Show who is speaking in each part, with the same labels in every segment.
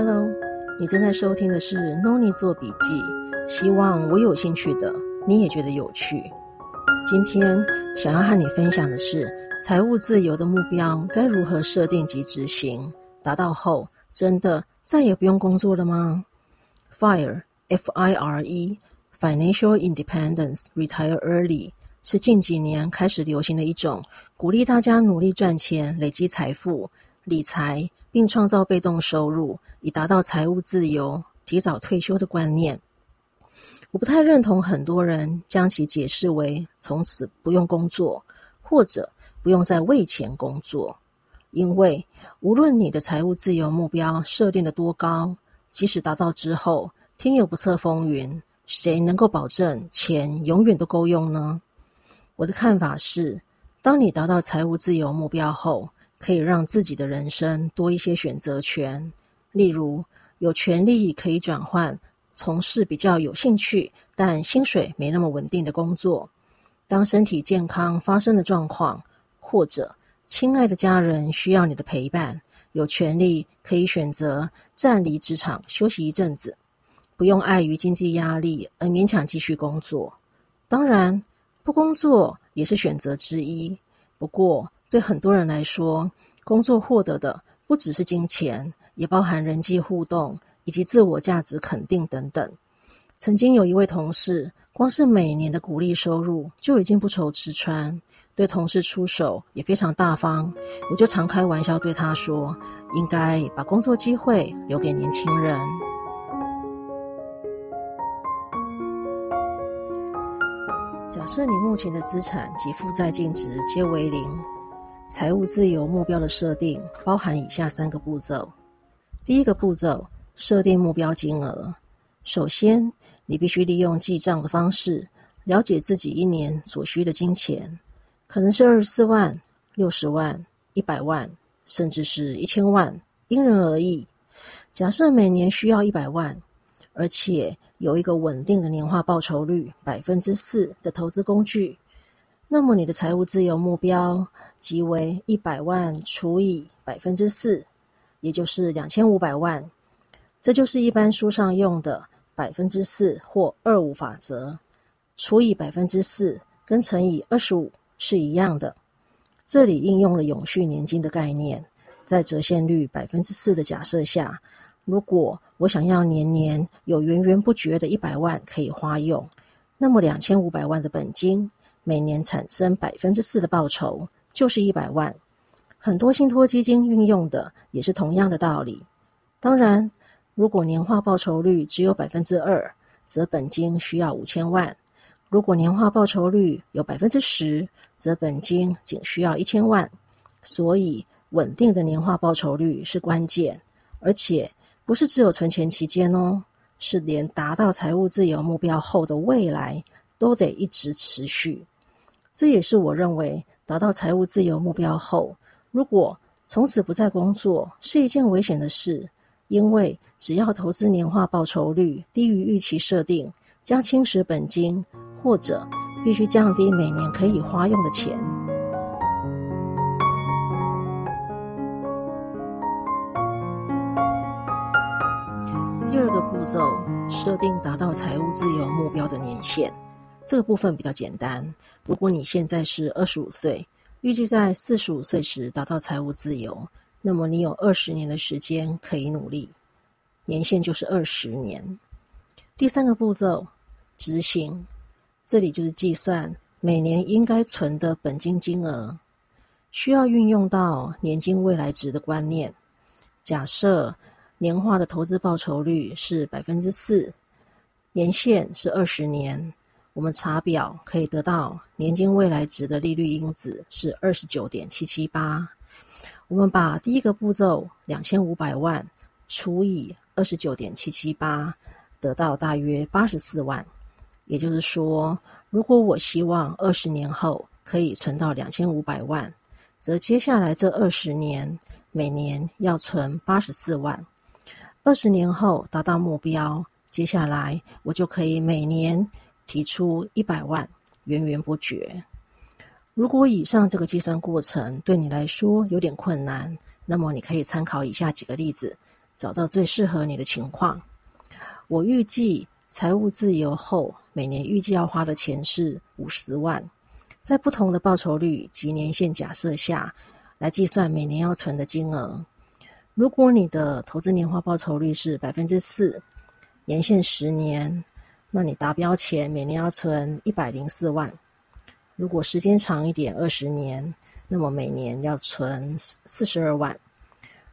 Speaker 1: Hello，你正在收听的是 Noni 做笔记，希望我有兴趣的你也觉得有趣。今天想要和你分享的是财务自由的目标该如何设定及执行，达到后真的再也不用工作了吗？FIRE F-I-R-E Financial Independence Retire Early 是近几年开始流行的一种鼓励大家努力赚钱、累积财富。理财并创造被动收入，以达到财务自由、提早退休的观念。我不太认同很多人将其解释为从此不用工作，或者不用再为钱工作。因为无论你的财务自由目标设定的多高，即使达到之后，天有不测风云，谁能够保证钱永远都够用呢？我的看法是，当你达到财务自由目标后，可以让自己的人生多一些选择权，例如有权利可以转换从事比较有兴趣但薪水没那么稳定的工作。当身体健康发生的状况，或者亲爱的家人需要你的陪伴，有权利可以选择暂离职场休息一阵子，不用碍于经济压力而勉强继续工作。当然，不工作也是选择之一，不过，对很多人来说，工作获得的不只是金钱，也包含人际互动以及自我价值肯定等等。曾经有一位同事，光是每年的股利收入就已经不愁吃穿，对同事出手也非常大方。我就常开玩笑对他说：“应该把工作机会留给年轻人。”假设你目前的资产及负债净值皆为零。财务自由目标的设定包含以下三个步骤。第一个步骤，设定目标金额。首先，你必须利用记账的方式，了解自己一年所需的金钱，可能是二十四万、六十万、一百万，甚至是一千万，因人而异。假设每年需要一百万，而且有一个稳定的年化报酬率百分之四的投资工具。那么你的财务自由目标即为一百万除以百分之四，也就是两千五百万。这就是一般书上用的百分之四或二五法则，除以百分之四跟乘以二十五是一样的。这里应用了永续年金的概念，在折现率百分之四的假设下，如果我想要年年有源源不绝的一百万可以花用，那么两千五百万的本金。每年产生百分之四的报酬，就是一百万。很多信托基金运用的也是同样的道理。当然，如果年化报酬率只有百分之二，则本金需要五千万；如果年化报酬率有百分之十，则本金仅需要一千万。所以，稳定的年化报酬率是关键，而且不是只有存钱期间哦，是连达到财务自由目标后的未来都得一直持续。这也是我认为达到财务自由目标后，如果从此不再工作是一件危险的事，因为只要投资年化报酬率低于预期设定，将侵蚀本金，或者必须降低每年可以花用的钱。第二个步骤，设定达到财务自由目标的年限。这个部分比较简单。如果你现在是二十五岁，预计在四十五岁时达到财务自由，那么你有二十年的时间可以努力，年限就是二十年。第三个步骤，执行，这里就是计算每年应该存的本金金额，需要运用到年金未来值的观念。假设年化的投资报酬率是百分之四，年限是二十年。我们查表可以得到年金未来值的利率因子是二十九点七七八。我们把第一个步骤两千五百万除以二十九点七七八，得到大约八十四万。也就是说，如果我希望二十年后可以存到两千五百万，则接下来这二十年每年要存八十四万。二十年后达到目标，接下来我就可以每年。提出一百万，源源不绝。如果以上这个计算过程对你来说有点困难，那么你可以参考以下几个例子，找到最适合你的情况。我预计财务自由后，每年预计要花的钱是五十万。在不同的报酬率及年限假设下，来计算每年要存的金额。如果你的投资年化报酬率是百分之四，年限十年，那你达标前每年要存一百零四万。如果时间长一点，二十年，那么每年要存四十二万。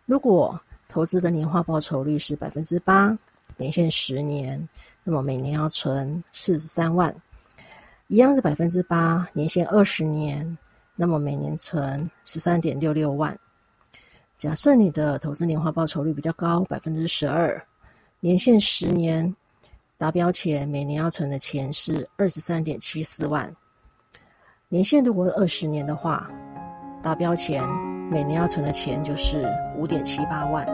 Speaker 1: 如果投资的年化报酬率是百分之八，年限十年，那么每年要存四十三万。一样是百分之八，年限二十年，那么每年存十三点六六万。假设你的投资年化报酬率比较高，百分之十二，年限十年，达标前每年要存的钱是二十三点七四万。年限如果二十年的话，达标前每年要存的钱就是五点七八万。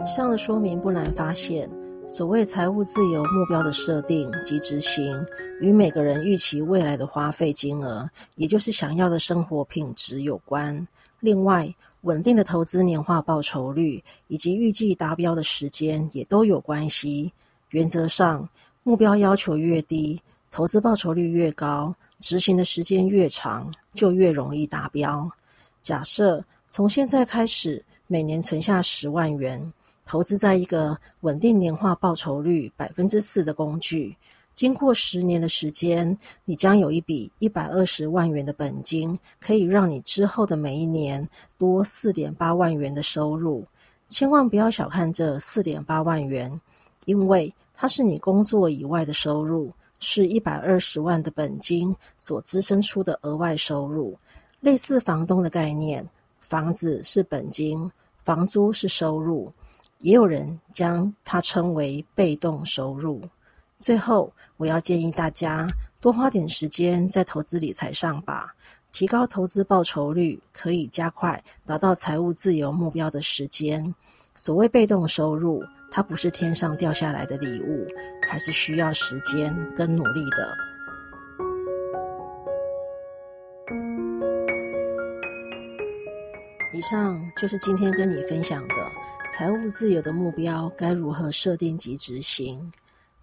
Speaker 1: 以上的说明不难发现，所谓财务自由目标的设定及执行，与每个人预期未来的花费金额，也就是想要的生活品质有关。另外，稳定的投资年化报酬率以及预计达标的时间也都有关系。原则上，目标要求越低，投资报酬率越高，执行的时间越长，就越容易达标。假设从现在开始，每年存下十万元。投资在一个稳定年化报酬率百分之四的工具，经过十年的时间，你将有一笔一百二十万元的本金，可以让你之后的每一年多四点八万元的收入。千万不要小看这四点八万元，因为它是你工作以外的收入，是一百二十万的本金所滋生出的额外收入，类似房东的概念，房子是本金，房租是收入。也有人将它称为被动收入。最后，我要建议大家多花点时间在投资理财上吧，提高投资报酬率，可以加快达到财务自由目标的时间。所谓被动收入，它不是天上掉下来的礼物，还是需要时间跟努力的。以上就是今天跟你分享的。财务自由的目标该如何设定及执行？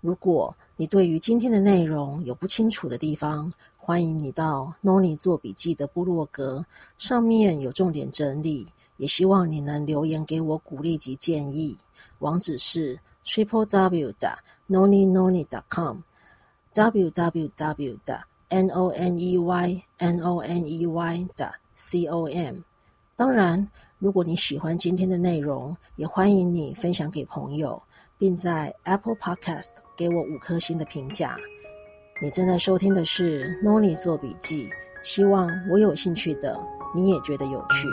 Speaker 1: 如果你对于今天的内容有不清楚的地方，欢迎你到 Noni 做笔记的部落格，上面有重点整理。也希望你能留言给我鼓励及建议。网址是 triple w 的 noni noni dot com，w w w 的 n o n e y n o n e y 的 c o m。当然。如果你喜欢今天的内容，也欢迎你分享给朋友，并在 Apple Podcast 给我五颗星的评价。你正在收听的是 Noni 做笔记，希望我有兴趣的你也觉得有趣。